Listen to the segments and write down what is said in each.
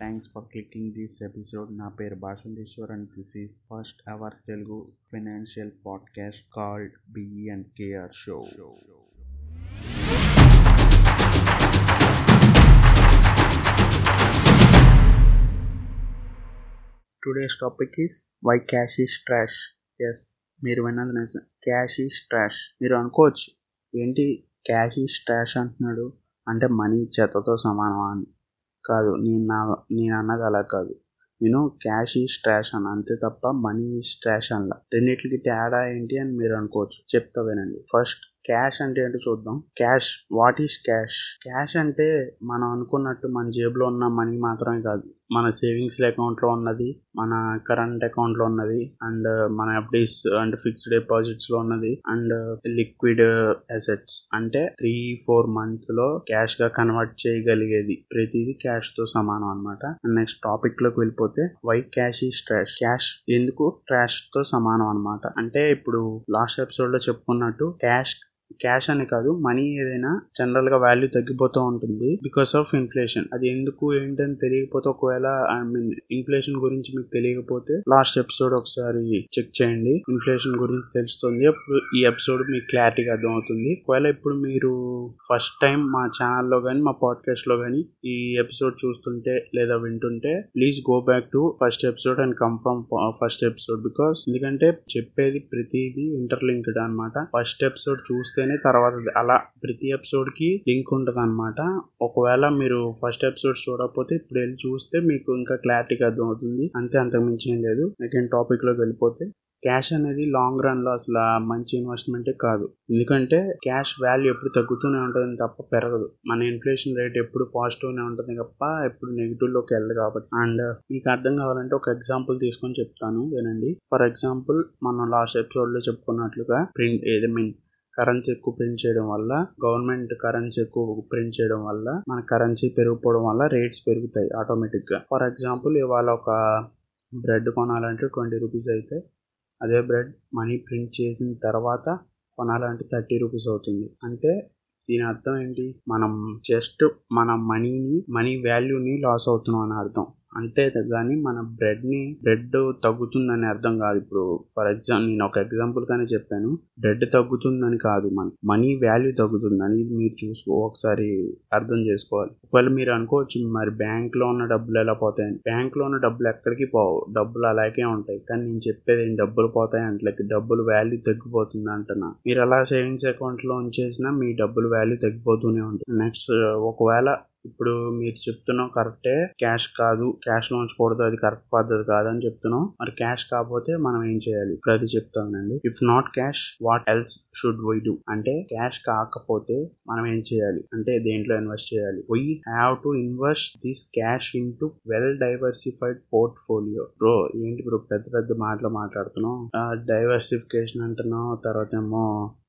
Thanks for clicking this episode నా పేరు Bhashanteshwar and this is first our Telugu financial podcast called B E and K R show today's topic is why cash is trash yes మీరు విన్నది నిజమే cash is trash మీరు అనుకోవచ్చు ఏంటి cash is trash అంటున్నాడు? అంటే మనీ చెత్తతో సమానమా అని. కాదు నేను నా నేను అన్నది అలా కాదు. నేను క్యాష్ ఈజ్ ట్రాష్ అని అంతే తప్ప మనీ ఈజ్ ట్రాష్ అనలా. రెండింటికి తేడా ఏంటి అని మీరు అనుకోవచ్చు. చెప్తా వినండి. ఫస్ట్ క్యాష్ అంటే ఏంటో చూద్దాం. Cash what is cash cash అంటే మనం అనుకున్నట్టు మన జేబులో ఉన్న మనీ మాత్రమే కాదు. మన సేవింగ్స్ అకౌంట్లో ఉన్నది మన కరెంట్ అకౌంట్లో ఉన్నది అండ్ మన ఎఫ్డీస్ అండ్ ఫిక్స్డ్ డిపాజిట్స్లో ఉన్నది అండ్ లిక్విడ్ అసెట్స్ అంటే త్రీ ఫోర్ మంత్స్లో క్యాష్గా కన్వర్ట్ చేయగలిగేది. ప్రతిదీ క్యాష్తో సమానం అనమాట నెక్స్ట్ టాపిక్లోకి వెళ్ళిపోతే why cash is trash cash ఎందుకు ట్రాష్తో సమానం అనమాట అంటే ఇప్పుడు లాస్ట్ ఎపిసోడ్లో చెప్పుకున్నట్టు క్యాష్ క్యాష్ అని కాదు మనీ ఏదైనా జనరల్గా వాల్యూ తగ్గిపోతూ ఉంటుంది బికాస్ ఆఫ్ ఇన్ఫ్లేషన్ అది ఎందుకు ఏంటని తెలియకపోతే ఒకవేళ ఐ మీన్ ఇన్ఫ్లేషన్ గురించి మీకు తెలియకపోతే లాస్ట్ ఎపిసోడ్ ఒకసారి చెక్ చేయండి. ఇన్ఫ్లేషన్ గురించి తెలుస్తుంది. అప్పుడు ఈ ఎపిసోడ్ మీకు క్లారిటీగా అర్థమవుతుంది. ఒకవేళ ఇప్పుడు మీరు ఫస్ట్ టైం మా ఛానల్లో కానీ మా పాడ్కాస్ట్లో కానీ ఈ ఎపిసోడ్ చూస్తుంటే లేదా వింటుంటే please go back to first episode and come from first episode because ఎందుకంటే చెప్పేది ప్రతిదీ ఇంటర్లింక్డ్ అనమాట ఫస్ట్ ఎపిసోడ్ చూస్తేనే తర్వాత అలా ప్రతి ఎపిసోడ్కి లింక్ ఉంటుంది అనమాట ఒకవేళ మీరు ఫస్ట్ ఎపిసోడ్ చూడకపోతే ఇప్పుడు వెళ్ళి చూస్తే మీకు ఇంకా క్లారిటీగా అర్థమవుతుంది. అంతే అంతకు మించి ఏం లేదు. నెక్స్ట్ టాపిక్లోకి వెళ్ళిపోతే క్యాష్ అనేది లాంగ్ రన్లో అసలు మంచి ఇన్వెస్ట్మెంటే కాదు. ఎందుకంటే క్యాష్ వాల్యూ ఎప్పుడు తగ్గుతూనే ఉంటుంది తప్ప పెరగదు. మన ఇన్ఫ్లేషన్ రేట్ ఎప్పుడు పాజిటివ్నే ఉంటుంది తప్ప ఎప్పుడు నెగిటివ్లోకి వెళ్ళదు కాబట్టి. అండ్ మీకు అర్థం కావాలంటే ఒక ఎగ్జాంపుల్ తీసుకొని చెప్తాను. వినండి. ఫర్ ఎగ్జాంపుల్ మనం లాస్ట్ ఎపిసోడ్లో చెప్పుకున్నట్లుగా ప్రింట్ ఏది మీన్ కరెన్సీ ఎక్కువ ప్రింట్ చేయడం వల్ల గవర్నమెంట్ కరెన్సీ ఎక్కువ ప్రింట్ చేయడం వల్ల మన కరెన్సీ పెరిగిపోవడం వల్ల రేట్స్ పెరుగుతాయి ఆటోమేటిక్గా. ఫర్ ఎగ్జాంపుల్ ఇవాళ ఒక బ్రెడ్ కొనాలంటే ట్వంటీ రూపీస్ అయితే అదే బ్రెడ్ మనీ ప్రింట్ చేసిన తర్వాత కొనాలంటే థర్టీ రూపీస్ అవుతుంది. అంటే దీని అర్థం ఏంటి? మనం జస్ట్ మన మనీని మనీ వాల్యూని లాస్ అవుతున్నాం అని అర్థం. అంతే కానీ మన బ్రెడ్ని బ్రెడ్ తగ్గుతుందని అర్థం కాదు. ఇప్పుడు ఫర్ ఎగ్జాంపుల్ నేను ఒక ఎగ్జాంపుల్ కానీ చెప్పాను. బ్రెడ్ తగ్గుతుందని కాదు మన మనీ వాల్యూ తగ్గుతుందని మీరు చూసుకో ఒకసారి అర్థం చేసుకోవాలి. ఒకవేళ మీరు అనుకోవచ్చు మరి బ్యాంక్లో ఉన్న డబ్బులు ఎలా పోతాయని. బ్యాంక్లో ఉన్న డబ్బులు ఎక్కడికి పోవు. డబ్బులు అలాగే ఉంటాయి. కానీ నేను చెప్పేది ఏం డబ్బులు పోతాయి అంటే డబ్బులు వాల్యూ తగ్గిపోతుంది అంటున్నా. మీరు అలా సేవింగ్స్ అకౌంట్లో ఉంచేసినా మీ డబ్బులు వాల్యూ తగ్గిపోతూనే ఉంటుంది. నెక్స్ట్ ఒకవేళ ఇప్పుడు మీరు చెప్తున్నాం కరెక్టే. క్యాష్ కాదు. క్యాష్లో ఉంచకూడదు అది కరెక్ట్ పద్ధతి కాదని చెప్తున్నాం. మరి క్యాష్ కాకపోతే మనం ఏం చేయాలి? ఇప్పుడు అది చెప్తానండి. If not cash what else should we do అంటే క్యాష్ కాకపోతే మనం ఏం చేయాలి? అంటే దేంట్లో ఇన్వెస్ట్ చేయాలి? We have to invest this cash into well diversified portfolio bro ఏంటి బ్రో పెద్ద పెద్ద మాటలు మాట్లాడుతున్నాం డైవర్సిఫికేషన్ అంటున్నాం తర్వాత ఏమో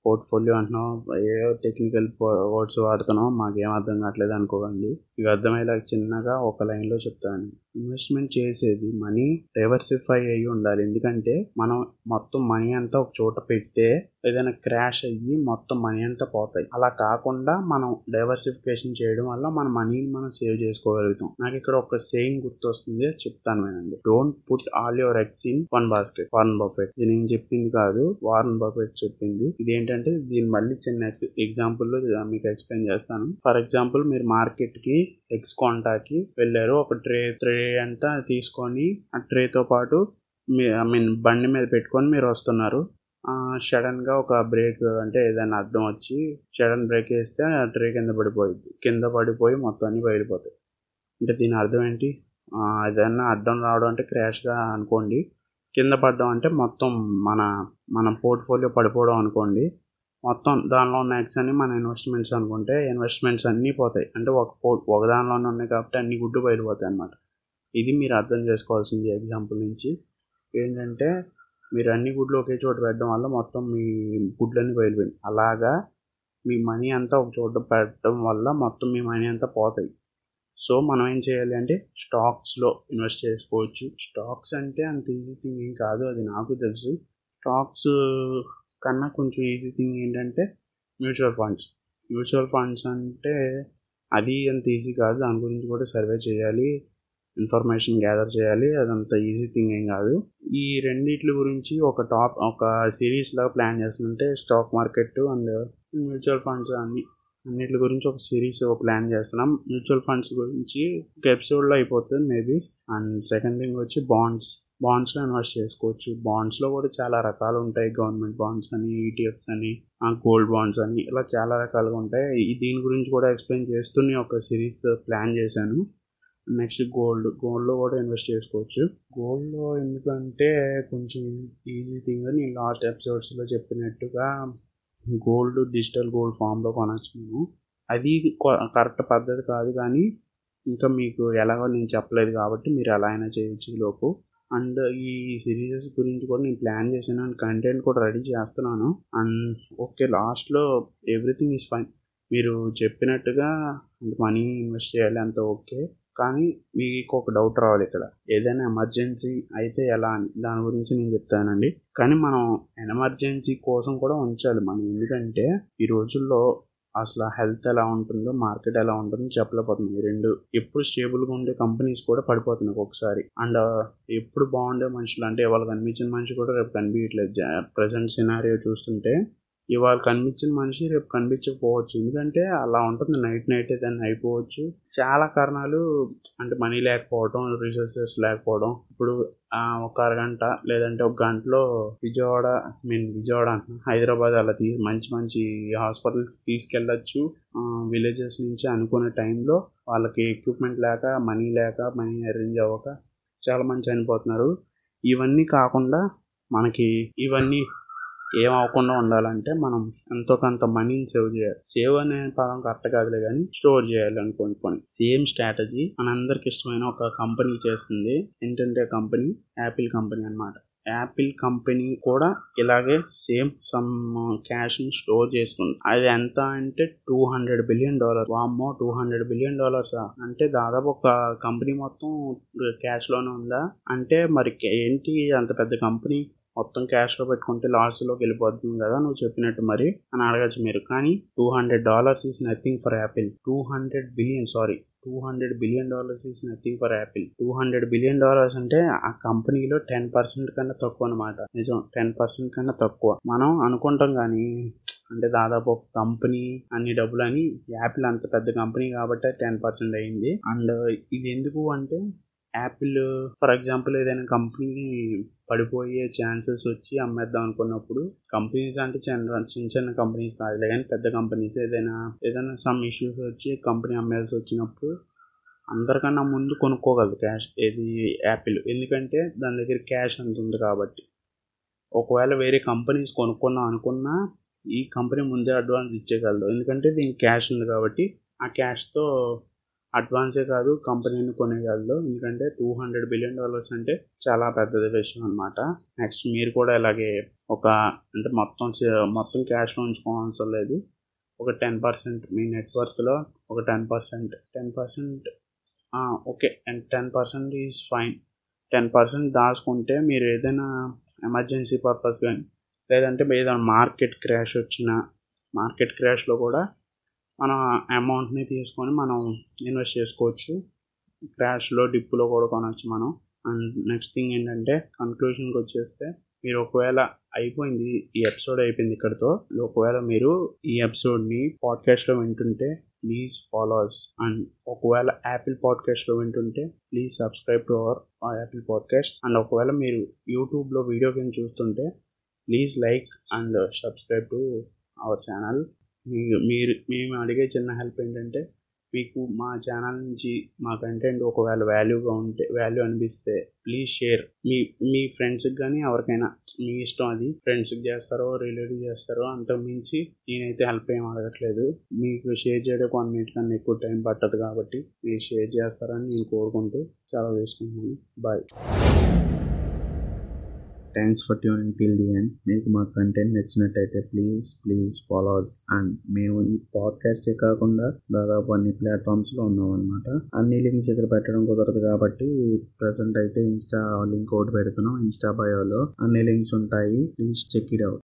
పోర్ట్ఫోలియో అంటున్నాం ఏ టెక్నికల్ వర్డ్స్ వాడుతున్నాం మాకేం అర్థం కావట్లేదు అనుకోకండి. ఇక అర్థమయ్యేలా చిన్నగా ఒక లైన్లో చెప్తాను. ఇన్వెస్ట్మెంట్ చేసేది మనీ డైవర్సిఫై అయ్యి ఉండాలి. ఎందుకంటే మనం మొత్తం మనీ అంతా ఒక చోట పెడితే ఏదైనా క్రాష్ అయ్యి మొత్తం మనీ అంతా పోతాయి. అలా కాకుండా మనం డైవర్సిఫికేషన్ చేయడం వల్ల మన మనీని మనం సేవ్ చేసుకోగలుగుతాం. నాకు ఇక్కడ ఒక సేయింగ్ గుర్తొస్తుంది. చెప్తాను వినండి. Don't put all your eggs in one basket Warren Buffett ఇది నేను చెప్పింది కాదు. వార్న్ బఫెట్ చెప్పింది. ఇది ఏంటంటే దీని మళ్ళీ చిన్న ఎగ్జాంపుల్లో మీకు ఎక్స్ప్లెయిన్ చేస్తాను. ఫర్ ఎగ్జాంపుల్ మీరు మార్కెట్కి ఎగ్స్ కొంటాకి వెళ్ళారు. ఒక ట్రే ట్రే అంతా తీసుకొని ఆ ట్రేతో పాటు మీ ఐ మీన్ బండి మీద పెట్టుకొని మీరు వస్తున్నారు. సడన్గా ఒక బ్రేక్ అంటే ఏదైనా అర్థం వచ్చి సడన్ బ్రేక్ వేస్తే ఆ ట్రే కింద పడిపోయింది కింద పడిపోయి మొత్తం అన్ని బయటపోతాయి అంటే దీని అర్థం ఏంటి? ఏదైనా అడ్డం రావడం అంటే క్రాష్గా అనుకోండి. కింద పడడం అంటే మొత్తం మన మన పోర్ట్ఫోలియో పడిపోవడం అనుకోండి. మొత్తం దానిలో ఉన్న ఎక్స్ అని మన ఇన్వెస్ట్మెంట్స్ అనుకుంటే ఇన్వెస్ట్మెంట్స్ అన్నీ పోతాయి. అంటే ఒక పో ఒక దానిలోనే ఉన్నాయి కాబట్టి అన్ని గుడ్డు బయలుపోతాయి అన్నమాట. ఇది మీరు అర్థం చేసుకోవాల్సింది ఎగ్జాంపుల్ నుంచి. ఏంటంటే మీరు అన్ని గుడ్లు ఒకే చోట పెట్టడం వల్ల మొత్తం మీ గుడ్లన్నీ బయలుపోయింది అలాగా మీ మనీ అంతా ఒక చోట పెట్టడం వల్ల మొత్తం మీ మనీ అంతా పోతాయి. సో మనం ఏం చేయాలి అంటే స్టాక్స్లో ఇన్వెస్ట్ చేసుకోవచ్చు. స్టాక్స్ అంటే అంత ఈజీ థింగ్ ఏం కాదు అది నాకు తెలుసు. స్టాక్స్ కన్నా కొంచెం ఈజీ థింగ్ ఏంటంటే మ్యూచువల్ ఫండ్స్ మ్యూచువల్ ఫండ్స్ అంటే అది అంత ఈజీ కాదు దాని గురించి కూడా సర్వే చేయాలి. ఇన్ఫర్మేషన్ గ్యాదర్ చేయాలి. అదంత ఈజీ థింగ్ ఏం కాదు. ఈ రెండిట్ల గురించి ఒక టాప్ ఒక సిరీస్ లాగా ప్లాన్ చేస్తుంటే stock market and mutual funds అన్ని అన్నిటి గురించి ఒక సిరీస్ ఒక ప్లాన్ చేస్తున్నాం. మ్యూచువల్ ఫండ్స్ గురించి ఒక ఎపిసోడ్లో అయిపోతుంది మేబీ. అండ్ సెకండ్ థింగ్ వచ్చి బాండ్స్ బాండ్స్లో ఇన్వెస్ట్ చేసుకోవచ్చు. బాండ్స్లో కూడా చాలా రకాలు ఉంటాయి. గవర్నమెంట్ బాండ్స్ అని ఈటీఎఫ్స్ అని గోల్డ్ బాండ్స్ అని ఇలా చాలా రకాలుగా ఉంటాయి. దీని గురించి కూడా ఎక్స్ప్లెయిన్ చేస్తూనే ఒక సిరీస్ ప్లాన్ చేశాను. నెక్స్ట్ గోల్డ్ గోల్డ్లో కూడా ఇన్వెస్ట్ చేసుకోవచ్చు. గోల్డ్లో ఎందుకంటే కొంచెం ఈజీ థింగ్ అని లాస్ట్ ఎపిసోడ్స్లో చెప్పినట్టుగా గోల్డ్ డిజిటల్ గోల్డ్ ఫామ్లో కొనవచ్చు మేము అది కరెక్ట్ పద్ధతి కాదు కానీ ఇంకా మీకు ఎలాగో నేను చెప్పలేదు కాబట్టి మీరు ఎలా అయినా చేయొచ్చు లోపు. అండ్ ఈ సిరీసెస్ గురించి కూడా నేను ప్లాన్ చేశాను అండ్ కంటెంట్ కూడా రెడీ చేస్తున్నాను. అండ్ ఓకే లాస్ట్లో ఎవ్రీథింగ్ ఈజ్ ఫైన్. మీరు చెప్పినట్టుగా మనీ ఇన్వెస్ట్ చేయాలి అంత ఓకే. కానీ మీకు ఒక డౌట్ రావాలి ఇక్కడ. ఏదైనా ఎమర్జెన్సీ అయితే ఎలా అని దాని గురించి నేను చెప్తానండి. కానీ మనం ఎమర్జెన్సీ కోసం కూడా ఉంచాలి. మనం ఎందుకంటే ఈ రోజుల్లో అసలు హెల్త్ ఎలా ఉంటుందో మార్కెట్ ఎలా ఉంటుందో చెప్పలేకపోతున్నాయి రెండు ఎప్పుడు స్టేబుల్గా ఉండే కంపెనీస్ కూడా పడిపోతున్నాయి ఒకసారి అండ్ uh, ఎప్పుడు బాగుండే మనుషులు అంటే వాళ్ళు కనిపించిన మనిషి కూడా రేపు కనిపించట్లేదు. ప్రజెంట్ సినారియో చూస్తుంటే ఇవాళ కనిపించిన మనిషి రేపు కనిపించకపోవచ్చు. ఎందుకంటే అలా ఉంటుంది. నైట్ నైట్ ఏదైనా అయిపోవచ్చు. చాలా కారణాలు అంటే మనీ లేకపోవడం రిసోర్సెస్ లేకపోవడం. ఇప్పుడు ఒక అరగంట లేదంటే ఒక గంటలో విజయవాడ మీన్ విజయవాడ హైదరాబాద్ అలా తీ మంచి మంచి హాస్పిటల్స్ తీసుకెళ్ళచ్చు. విలేజెస్ నుంచి అనుకునే టైంలో వాళ్ళకి ఎక్విప్మెంట్ లేక మనీ లేక మనీ అరేంజ్ అవ్వక చాలా మంది చనిపోతున్నారు. ఇవన్నీ కాకుండా మనకి ఇవన్నీ ఏం అవ్వకుండా ఉండాలంటే మనం ఎంతో కొంత మనీని సేవ్ చేయాలి. సేవ్ అనే పదం కరెక్ట్ కాదులే కానీ స్టోర్ చేయాలి అనుకోండి కొన్ని సేమ్ స్ట్రాటజీ మనందరికి ఇష్టమైన ఒక కంపెనీ చేస్తుంది. ఏంటంటే కంపెనీ యాపిల్ కంపెనీ అనమాట యాపిల్ కంపెనీ కూడా ఇలాగే సేమ్ సమ్ క్యాష్ని స్టోర్ చేస్తుంది. అది ఎంత అంటే టూ హండ్రెడ్ బిలియన్ డాలర్ వామ్మో టూ హండ్రెడ్ బిలియన్ డాలర్స్ అంటే దాదాపు ఒక కంపెనీ మొత్తం క్యాష్లోనే ఉందా? అంటే మరి ఏంటి అంత పెద్ద కంపెనీ మొత్తం క్యాష్లో పెట్టుకుంటే లాస్లోకి వెళ్ళిపోతుంది కదా నువ్వు చెప్పినట్టు మరి అని అడగచ్చు మీరు. కానీ two hundred dollars is nothing for Apple two hundred billion sorry two hundred billion dollars is nothing for Apple two hundred billion dollars అంటే ఆ కంపెనీలో టెన్ పర్సెంట్ కన్నా తక్కువ అనమాట నిజం టెన్ పర్సెంట్ కన్నా తక్కువ. మనం అనుకుంటాం కానీ అంటే దాదాపు ఒక కంపెనీ అన్ని డబ్బులు అని యాపిల్ అంత పెద్ద కంపెనీ కాబట్టి టెన్ పర్సెంట్ అయింది. అండ్ ఇది ఎందుకు అంటే యాపిల్ ఫర్ ఎగ్జాంపుల్ ఏదైనా కంపెనీ పడిపోయే ఛాన్సెస్ వచ్చి అమ్మేద్దాం అనుకున్నప్పుడు కంపెనీస్ అంటే చిన్న చిన్న చిన్న కంపెనీస్ కాదులే కానీ పెద్ద కంపెనీస్ ఏదైనా ఏదైనా సమ్ ఇష్యూస్ వచ్చి కంపెనీ అమ్మేయాల్సి వచ్చినప్పుడు అందరికన్నా ముందు కొనుక్కోగలదు క్యాష్ ఏది? యాపిల్ ఎందుకంటే దాని దగ్గర క్యాష్ అంత ఉంది కాబట్టి. ఒకవేళ వేరే కంపెనీస్ కొనుక్కుందాం అనుకున్నా ఈ కంపెనీ ముందే అడ్వాన్స్ ఇచ్చేయగలదు ఎందుకంటే దీనికి క్యాష్ ఉంది కాబట్టి ఆ క్యాష్తో అడ్వాన్సే కాదు కంపెనీని కొనేయగలదు ఎందుకంటే టూ హండ్రెడ్ బిలియన్ డాలర్స్ అంటే చాలా పెద్దది విషయం అనమాట నెక్స్ట్ మీరు కూడా ఇలాగే ఒక అంటే మొత్తం మొత్తం క్యాష్లో ఉంచుకోవాల్సిన లేదు. ఒక టెన్ పర్సెంట్ మీ నెట్వర్క్లో ఒక ten percent. Ten percent okay. And ten percent is fine. Ten percent దాచుకుంటే మీరు ఏదైనా ఎమర్జెన్సీ పర్పస్ కానీ లేదంటే ఏదైనా మార్కెట్ క్రాష్ వచ్చిన మార్కెట్ క్రాష్లో కూడా మనం అమౌంట్ని తీసుకొని మనం ఇన్వెస్ట్ చేసుకోవచ్చు. క్రాష్లో డిప్పులో కూడా కొనవచ్చు మనం. అండ్ నెక్స్ట్ థింగ్ ఏంటంటే కన్క్లూషన్కి వచ్చేస్తే మీరు ఒకవేళ అయిపోయింది ఈ ఎపిసోడ్ అయిపోయింది ఇక్కడతో. ఒకవేళ మీరు ఈ ఎపిసోడ్ని పాడ్కాస్ట్లో వింటుంటే ప్లీజ్ ఫాలోస్ అండ్ ఒకవేళ యాపిల్ పాడ్కాస్ట్లో వింటుంటే please subscribe to our Apple podcast. And ఒకవేళ మీరు యూట్యూబ్లో వీడియో కింద చూస్తుంటే please like and subscribe to our channel. మీరు మేము అడిగే చిన్న హెల్ప్ ఏంటంటే మీకు మా ఛానల్ నుంచి మా కంటెంట్ ఒకవేళ వాల్యూగా ఉంటే వాల్యూ అనిపిస్తే ప్లీజ్ షేర్ మీ మీ ఫ్రెండ్స్కి కానీ ఎవరికైనా మీ ఇష్టం అది ఫ్రెండ్స్కి చేస్తారో రిలేటివ్ చేస్తారో అంత మించి నేనైతే హెల్ప్ ఏం అడగట్లేదు. మీకు షేర్ చేయడానికి వన్ మినిట్ కన్నా ఎక్కువ టైం పట్టదు కాబట్టి మీరు షేర్ చేస్తారని నేను కోరుకుంటూ చాలా వేసుకుంటున్నాను bye thanks for tuning till the end మీకు మా కంటెంట్ నచ్చినట్టయితే please please follow us and మేము ఈ పాడ్కాస్టే కాకుండా దాదాపు అన్ని ప్లాట్ఫామ్స్లో ఉన్నాం అనమాట అన్ని లింక్స్ ఇక్కడ పెట్టడం కుదరదు కాబట్టి ప్రజెంట్ అయితే ఇన్స్టా లింక్ ఒకటి పెడుతున్నాం ఇన్స్టా బయోలో అన్ని లింక్స్ ఉంటాయి. Please check it out